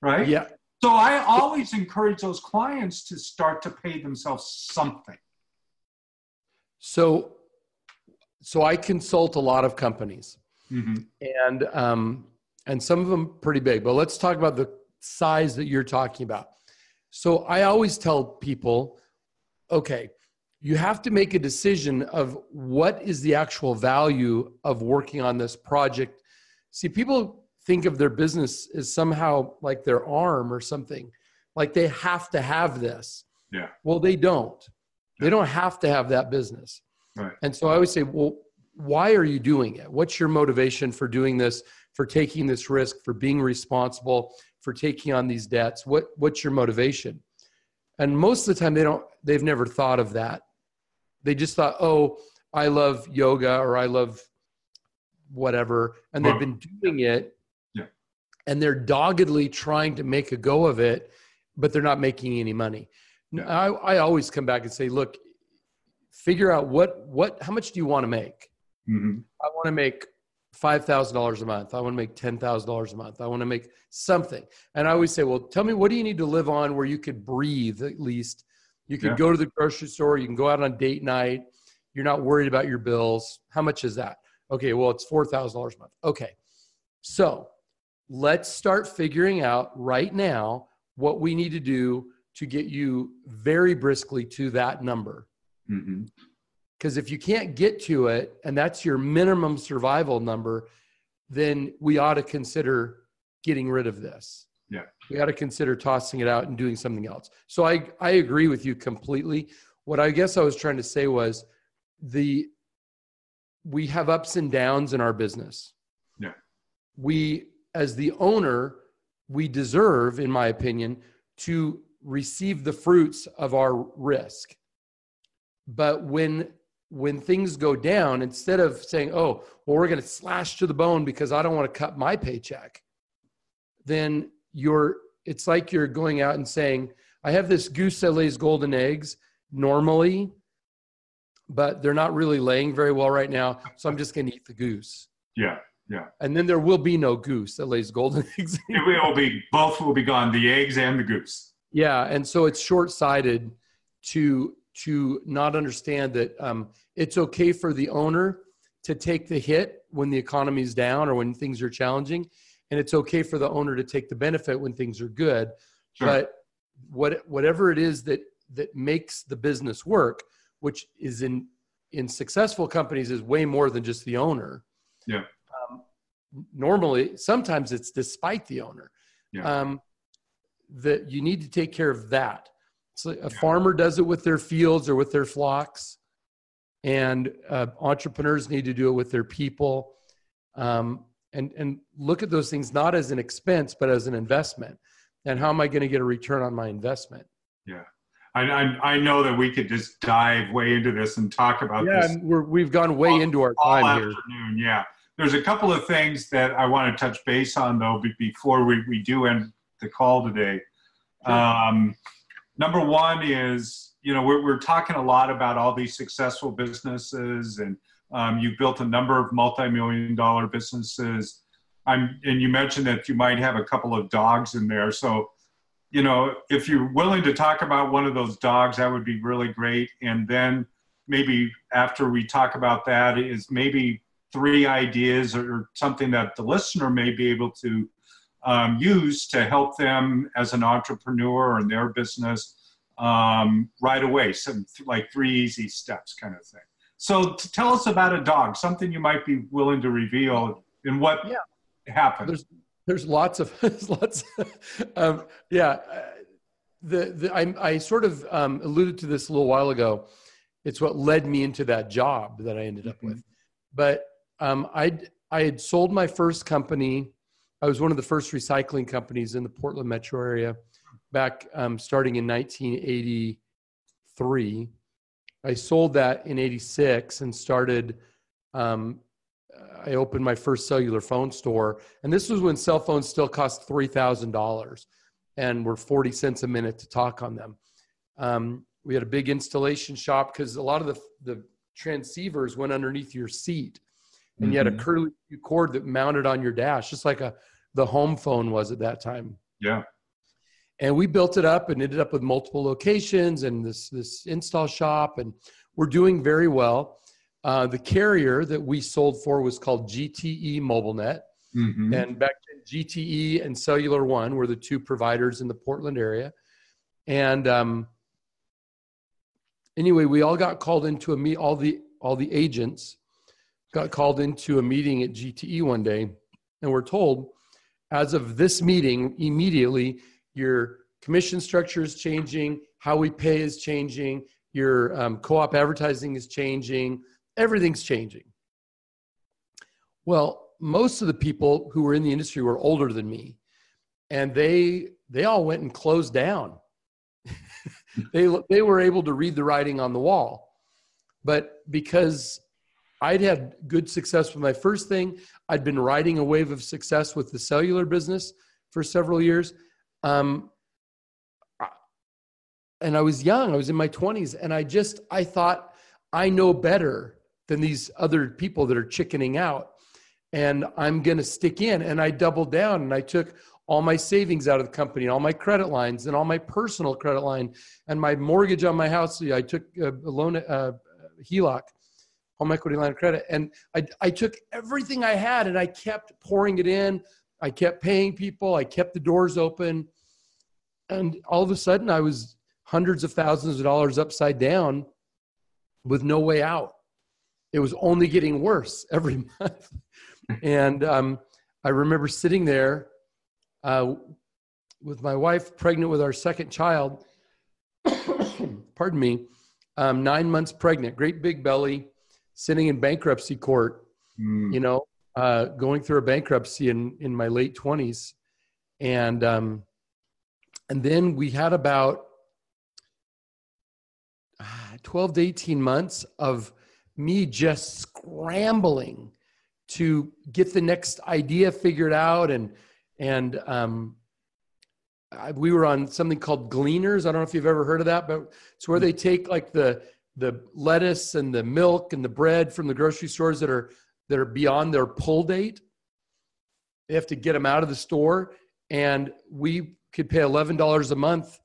Right? Yeah. So I always encourage those clients to start to pay themselves something. So, so I consult a lot of companies, Mm-hmm. and um, and some of them pretty big. But let's talk about the size that you're talking about. So I always tell people, okay, you have to make a decision of what is the actual value of working on this project. See, people think of their business as somehow like their arm or something, like they have to have this. Yeah. Well, they don't. They don't have to have that business. Right. And so I always say, well, why are you doing it? What's your motivation for doing this, for taking this risk, for being responsible, for taking on these debts? What what's your motivation? And most of the time they don't they've never thought of that. They just thought, "Oh, I love yoga or I love whatever." And they've been doing it. Yeah. And they're doggedly trying to make a go of it, but they're not making any money. I, I always come back and say, look, figure out what what how much do you want to make? Mm-hmm. I want to make five thousand dollars a month. I want to make ten thousand dollars a month. I want to make something. And I always say, well, tell me what do you need to live on where you could breathe at least. You can Yeah. go to the grocery store. You can go out on date night. You're not worried about your bills. How much is that? Okay, well, it's four thousand dollars a month. Okay, so let's start figuring out right now what we need to do to get you very briskly to that number. Mm-hmm. Because if you can't get to it and that's your minimum survival number, then we ought to consider getting rid of this. Yeah. We ought to consider tossing it out and doing something else. So I, I agree with you completely. What I guess I was trying to say was the we have ups and downs in our business. Yeah. We as the owner, we deserve, in my opinion, to receive the fruits of our risk but when when things go down instead of saying oh well we're going to slash to the bone because i don't want to cut my paycheck then you're it's like you're going out and saying i have this goose that lays golden eggs normally but they're not really laying very well right now so i'm just going to eat the goose Yeah. Yeah. And then there will be no goose that lays golden eggs It will be both will be gone, the eggs and the goose. Yeah, and so it's short-sighted to to not understand that um, it's okay for the owner to take the hit when the economy's down or when things are challenging, and it's okay for the owner to take the benefit when things are good. Sure. But what whatever it is that that makes the business work, which is in in successful companies, is way more than just the owner. Yeah. Um, normally, sometimes it's despite the owner. Yeah. Um, that you need to take care of that. So a farmer does it with their fields or with their flocks, and uh, entrepreneurs need to do it with their people. Um, and and look at those things not as an expense but as an investment. And how am I going to get a return on my investment? I, I, I know that we could just dive way into this and talk about Yeah, this we're, we've gone way all- into our time here. Yeah. There's a couple of things that I want to touch base on though before we, we do end the call today. Um, number one is, you know, we're, we're talking a lot about all these successful businesses and um, you've built a number of multi-million dollar businesses. I'm, and you mentioned that you might have a couple of dogs in there. So, you know, if you're willing to talk about one of those dogs, that would be really great. And then maybe after we talk about that is maybe three ideas or something that the listener may be able to um, use to help them as an entrepreneur in their business um, right away. Some like three easy steps kind of thing. So tell us about a dog, something you might be willing to reveal and what Yeah. happened. There's there's lots of there's lots. um, yeah, uh, the the I, I sort of um, alluded to this a little while ago. It's what led me into that job that I ended up Mhm. with. But um, I I had sold my first company. I was one of the first recycling companies in the Portland metro area back um, starting in 1983. I sold that in 86 and started um, I opened my first cellular phone store, and this was when cell phones still cost three thousand dollars, and were forty cents a minute to talk on them. Um, we had a big installation shop because a lot of the the transceivers went underneath your seat, and you had a Mhm. curly cord that mounted on your dash, just like a the home phone was at that time. Yeah. And we built it up and ended up with multiple locations and this this install shop, and we're doing very well. Uh, the carrier that we sold for was called GTE Mobilnet. Mhm. And back then, GTE and Cellular One were the two providers in the Portland area. And um, anyway, we all got called into a meet. All the all the agents got called into a meeting at GTE one day, and we're told, as of this meeting, immediately your commission structure is changing, how we pay is changing, your um, co-op advertising is changing, everything's changing. Well, most of the people who were in the industry were older than me, and they they all went and closed down. they they were able to read the writing on the wall, but because I'd had good success with my first thing, I'd been riding a wave of success with the cellular business for several years, um, and I was young. I was in my twenties, and I just I thought I know better than these other people that are chickening out and I'm going to stick in. And I doubled down and I took all my savings out of the company, and all my credit lines, and all my personal credit line, and my mortgage on my house. I took a loan, uh, HELOC, home equity line of credit, and I, I took everything I had and I kept pouring it in. I kept paying people. I kept the doors open, and all of a sudden, I was hundreds of thousands of dollars upside down, with no way out. It was only getting worse every month and um, I remember sitting there uh, with my wife, pregnant with our second child. pardon me, um, nine months pregnant, great big belly, sitting in bankruptcy court. Mm. You know, uh, going through a bankruptcy in in my late twenties, and um, and then we had about ah, twelve to eighteen months of me just scrambling to get the next idea figured out and and um, I, we were on something called gleaners i don't know if you've ever heard of that but it's where they take like the the lettuce and the milk and the bread from the grocery stores that are that are beyond their pull date they have to get them out of the store and we could pay $11 a month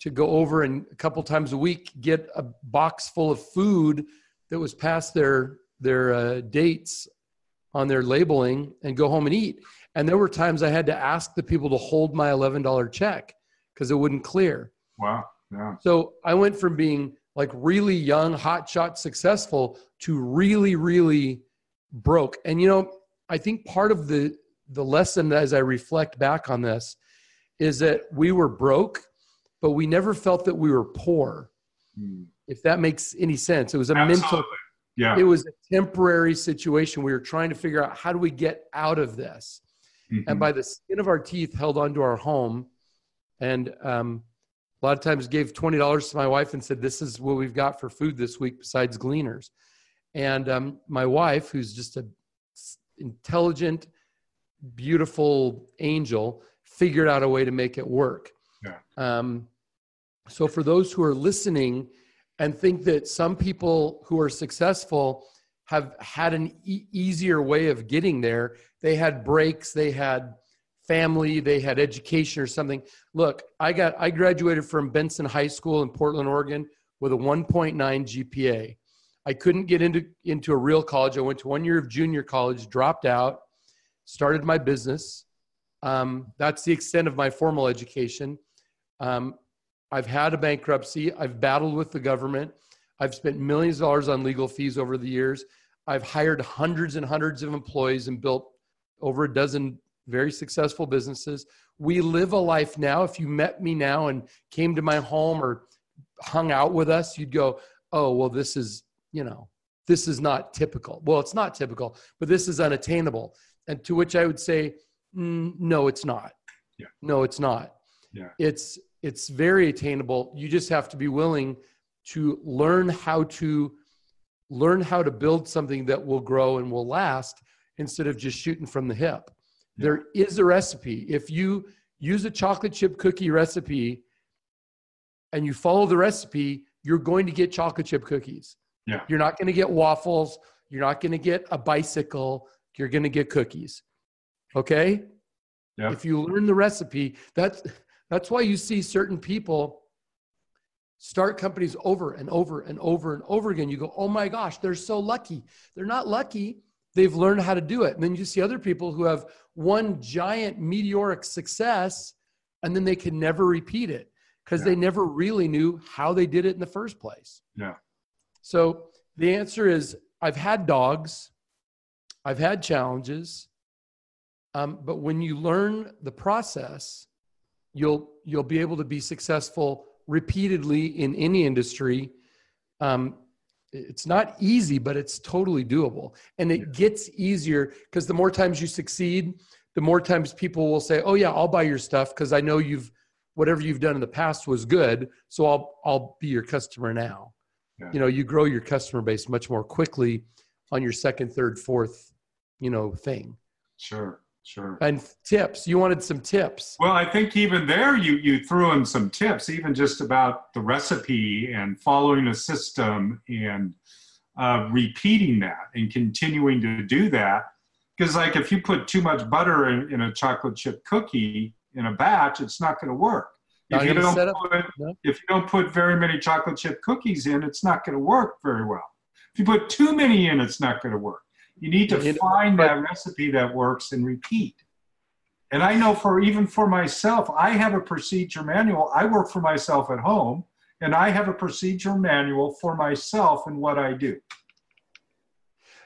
to go over and a couple times a week get a box full of food that was past their their uh, dates on their labeling and go home and eat. And there were times I had to ask the people to hold my $11 check because it wouldn't clear. Wow. Yeah. So I went from being like really young, hot shot, successful to really, really broke. And you know, I think part of the the lesson as I reflect back on this is that we were broke, but we never felt that we were poor. Mm. If that makes any sense, it was a mental Yeah. it was a temporary situation. We were trying to figure out how do we get out of this, Mhm. and by the skin of our teeth, held onto our home, and um, a lot of times gave twenty dollars to my wife and said, "This is what we've got for food this week besides Gleaners," and um, my wife, who's just a s- intelligent, beautiful angel, figured out a way to make it work. Yeah. Um, so for those who are listening and think that some people who are successful have had an e- easier way of getting there, they had breaks, they had family, they had education or something. Look, I got I graduated from Benson High School in Portland, Oregon with a 1.9 GPA. I couldn't get into into a real college. I went to one year of junior college, dropped out, started my business. Um, that's the extent of my formal education. Um, I've had a bankruptcy. I've battled with the government. I've spent millions of dollars on legal fees over the years. I've hired hundreds and hundreds of employees and built over a dozen very successful businesses. We live a life now. If you met me now and came to my home or hung out with us, you'd go, oh, well, this is, you know, this is not typical. Well, it's not typical, but this is unattainable. And to which I would say, mm, no, it's not. Yeah. No, it's not. Yeah. It's it's very attainable. You just have to be willing to learn how to learn how to build something that will grow and will last instead of just shooting from the hip. There is a recipe. If you use a chocolate chip cookie recipe and you follow the recipe, you're going to get chocolate chip cookies. Yeah. You're not going to get waffles. You're not going to get a bicycle. You're going to get cookies. Okay? Yeah. If you learn the recipe, that's that's why you see certain people start companies over and over and over and over again. You go, "Oh my gosh, they're so lucky." They're not lucky. They've learned how to do it. And then you see other people who have one giant meteoric success and then they can never repeat it because Yeah. they never really knew how they did it in the first place. Yeah. So the answer is I've had dogs, I've had challenges, um, but when you learn the process, you'll you'll be able to be successful repeatedly in any industry. Um, it's not easy, but it's totally doable, and it gets easier because the more times you succeed, the more times people will say, "Oh yeah, I'll buy your stuff because I know you've whatever you've done in the past was good, so I'll I'll be your customer now." Yeah. You know, you grow your customer base much more quickly on your second, third, fourth, you know, thing. Sure, sure. And tips. You wanted some tips. Well, I think even there you you threw in some tips, even just about the recipe and following a system and uh, repeating that and continuing to do that. Because like if you put too much butter in, in a chocolate chip cookie in a batch, it's not going to work. Not If you, don't set up- put, no. if you don't put very many chocolate chip cookies in, it's not going to work very well. If you put too many in, it's not going to work. You need to You find but- that recipe that works and repeat. And I know for even for myself, I have a procedure manual. I work for myself at home, and I have a procedure manual for myself and what I do.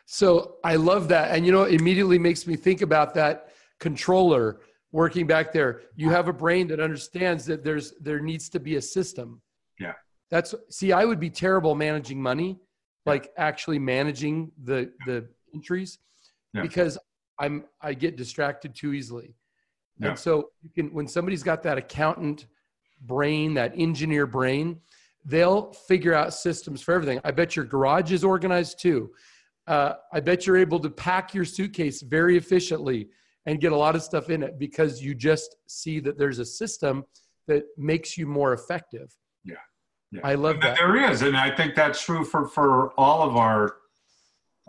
So I love that. And you know, it immediately makes me think about that controller working back there. You have a brain that understands that there's there needs to be a system. Yeah. That's see, I would be terrible managing money, like actually managing the the entries Yeah. because I'm I get distracted too easily. Yeah. And so you can when somebody's got that accountant brain, that engineer brain, they'll figure out systems for everything. I bet your garage is organized too. Uh, I bet you're able to pack your suitcase very efficiently and get a lot of stuff in it because you just see that there's a system that makes you more effective. Yeah. Yeah. I love that. There is, and I think that's true for for all of our.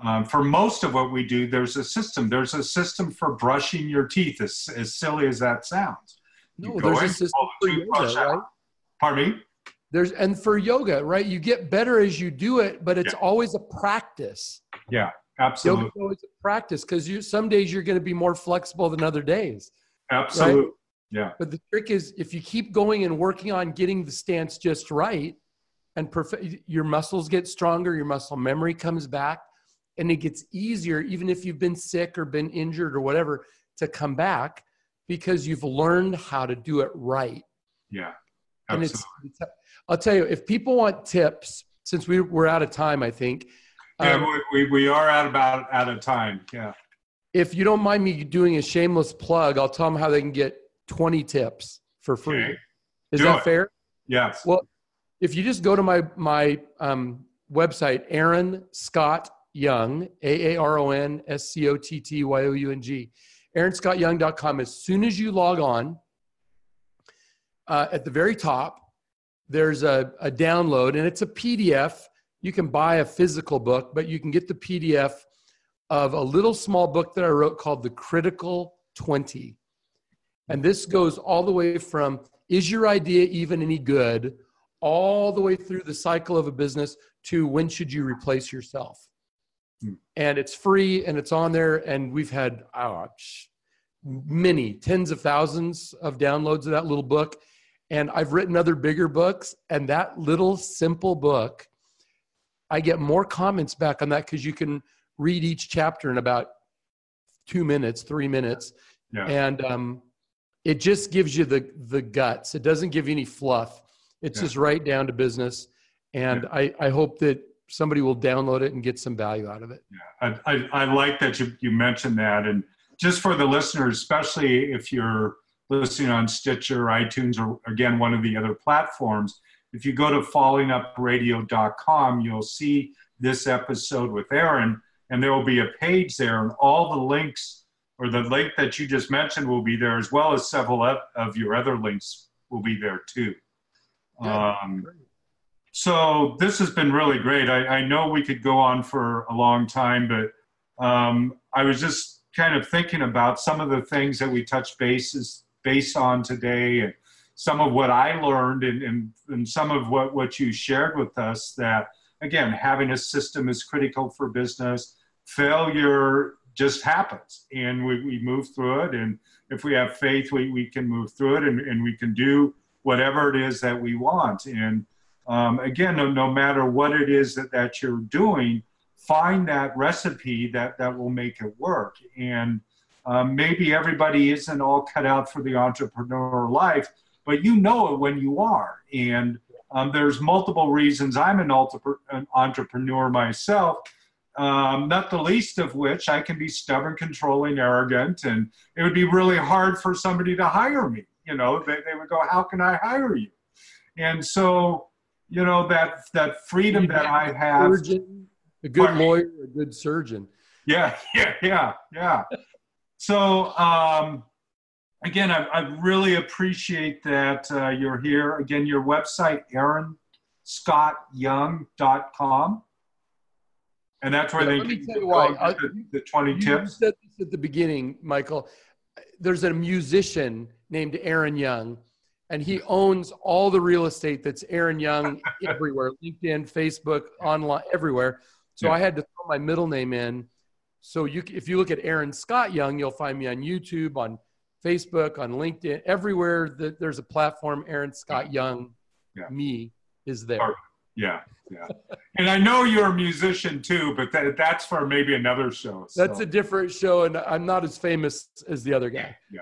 Um, for most of what we do, there's a system. There's a system for brushing your teeth, as, as silly as that sounds. No, go there's a system for yoga, right? Pardon me? There's and for yoga, right? You get better as you do it, but it's Yeah. always a practice. Yeah, Yoga absolutely. is always a practice because you some days you're going to be more flexible than other days. Absolutely. Yeah. But the trick is if you keep going and working on getting the stance just right, and your muscles get stronger, your muscle memory comes back, and it gets easier, even if you've been sick or been injured or whatever, to come back because you've learned how to do it right. Yeah. And Absolutely. it's, it's, I'll tell you, if people want tips, since we, we're out of time, I think. yeah, um, we, we, are at about out of time. Yeah. if you don't mind me doing a shameless plug, I'll tell them how they can get 20 tips for free. Okay. Is Do that it. fair? Yes. Well, if you just go to my my um, website, Aaron Scott Young, A A R O N S C O T T Y O U N G, AaronScottYoung.com. As soon as you log on, uh, at the very top, there's a, a download, and it's a PDF. You can buy a physical book, but you can get the PDF of a little small book that I wrote called The Critical 20. And this goes all the way from is your idea even any good, all the way through the cycle of a business to when should you replace yourself. And it's free and it's on there. And we've had oh, many, tens of thousands of downloads of that little book. And I've written other bigger books, and that little simple book, I get more comments back on that because you can read each chapter in about two minutes, three minutes. Yeah. And um, it just gives you the the guts. It doesn't give you any fluff. It's Yeah. just right down to business. And I, I hope that somebody will download it and get some value out of it. I, I, I like that you, you mentioned that. And just for the listeners, especially if you're listening on Stitcher, iTunes, or again, one of the other platforms, if you go to fallingupradio.com, you'll see this episode with Aaron, and there will be a page there, and all the links or the link that you just mentioned will be there, as well as several of- your other links will be there too. Good. Um, so this has been really great. I, I, know we could go on for a long time, but um, I was just kind of thinking about some of the things that we touched bases base on today, and some of what I learned, and, and, and some of what what you shared with us. That again, having a system is critical for business. Failure just happens, and we, we move through it. And if we have faith, we, we can move through it, and, and we can do whatever it is that we want. And um, again, no, no matter what it is that, that you're doing, find that recipe that, that will make it work. And um, maybe everybody isn't all cut out for the entrepreneur life, but you know it when you are. And um, there's multiple reasons I'm an, an entrepreneur myself. Um, not the least of which I can be stubborn, controlling, arrogant, and it would be really hard for somebody to hire me. You know, they, they would go, How can I hire you? And so you know that that freedom that I have. Surgeon, a good lawyer, a good surgeon. Yeah, yeah, yeah, yeah. so um, again, I, I, really appreciate that uh, you're here. Again, your website, aaronscottyoung.com. And that's where yeah, they let me tell you why. The, the 20 you tips. said this at the beginning, Michael. There's a musician named Aaron Young and he owns all the real estate that's Aaron Young everywhere LinkedIn, Facebook, online, everywhere. So yeah. I had to throw my middle name in. So you, if you look at Aaron Scott Young, you'll find me on YouTube, on Facebook, on LinkedIn, everywhere that there's a platform. Aaron Scott Young, yeah. me is there. Yeah, yeah. and I know you're a musician too, but that, that's for maybe another show. So. That's a different show, and I'm not as famous as the other guy. Yeah.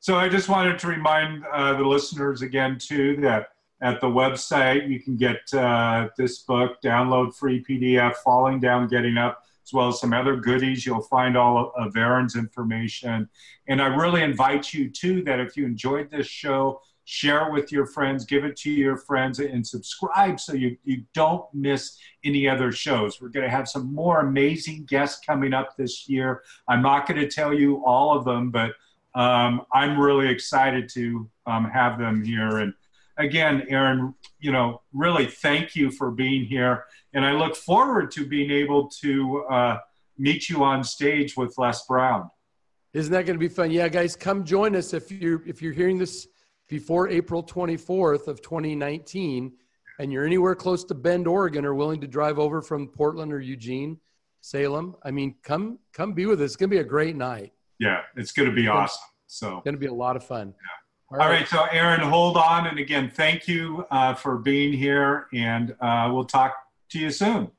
So I just wanted to remind uh, the listeners again too that at the website you can get uh, this book, download free PDF, Falling Down, Getting Up, as well as some other goodies. You'll find all of Aaron's information. And I really invite you too that if you enjoyed this show, share it with your friends, give it to your friends, and subscribe so you, you don't miss any other shows. We're going to have some more amazing guests coming up this year. I'm not going to tell you all of them, but um, I'm really excited to um, have them here. And again, Aaron, you know, really thank you for being here. And I look forward to being able to uh, meet you on stage with Les Brown. Isn't that going to be fun? Yeah, guys, come join us if you're if you're hearing this before April 24th of 2019, and you're anywhere close to Bend, Oregon, or willing to drive over from Portland or Eugene, Salem. I mean, come come be with us. It's going to be a great night yeah, it's going to be awesome. So it's going to be a lot of fun. Yeah. All, All right. right. So, Aaron, hold on. And again, thank you uh, for being here. And uh, we'll talk to you soon.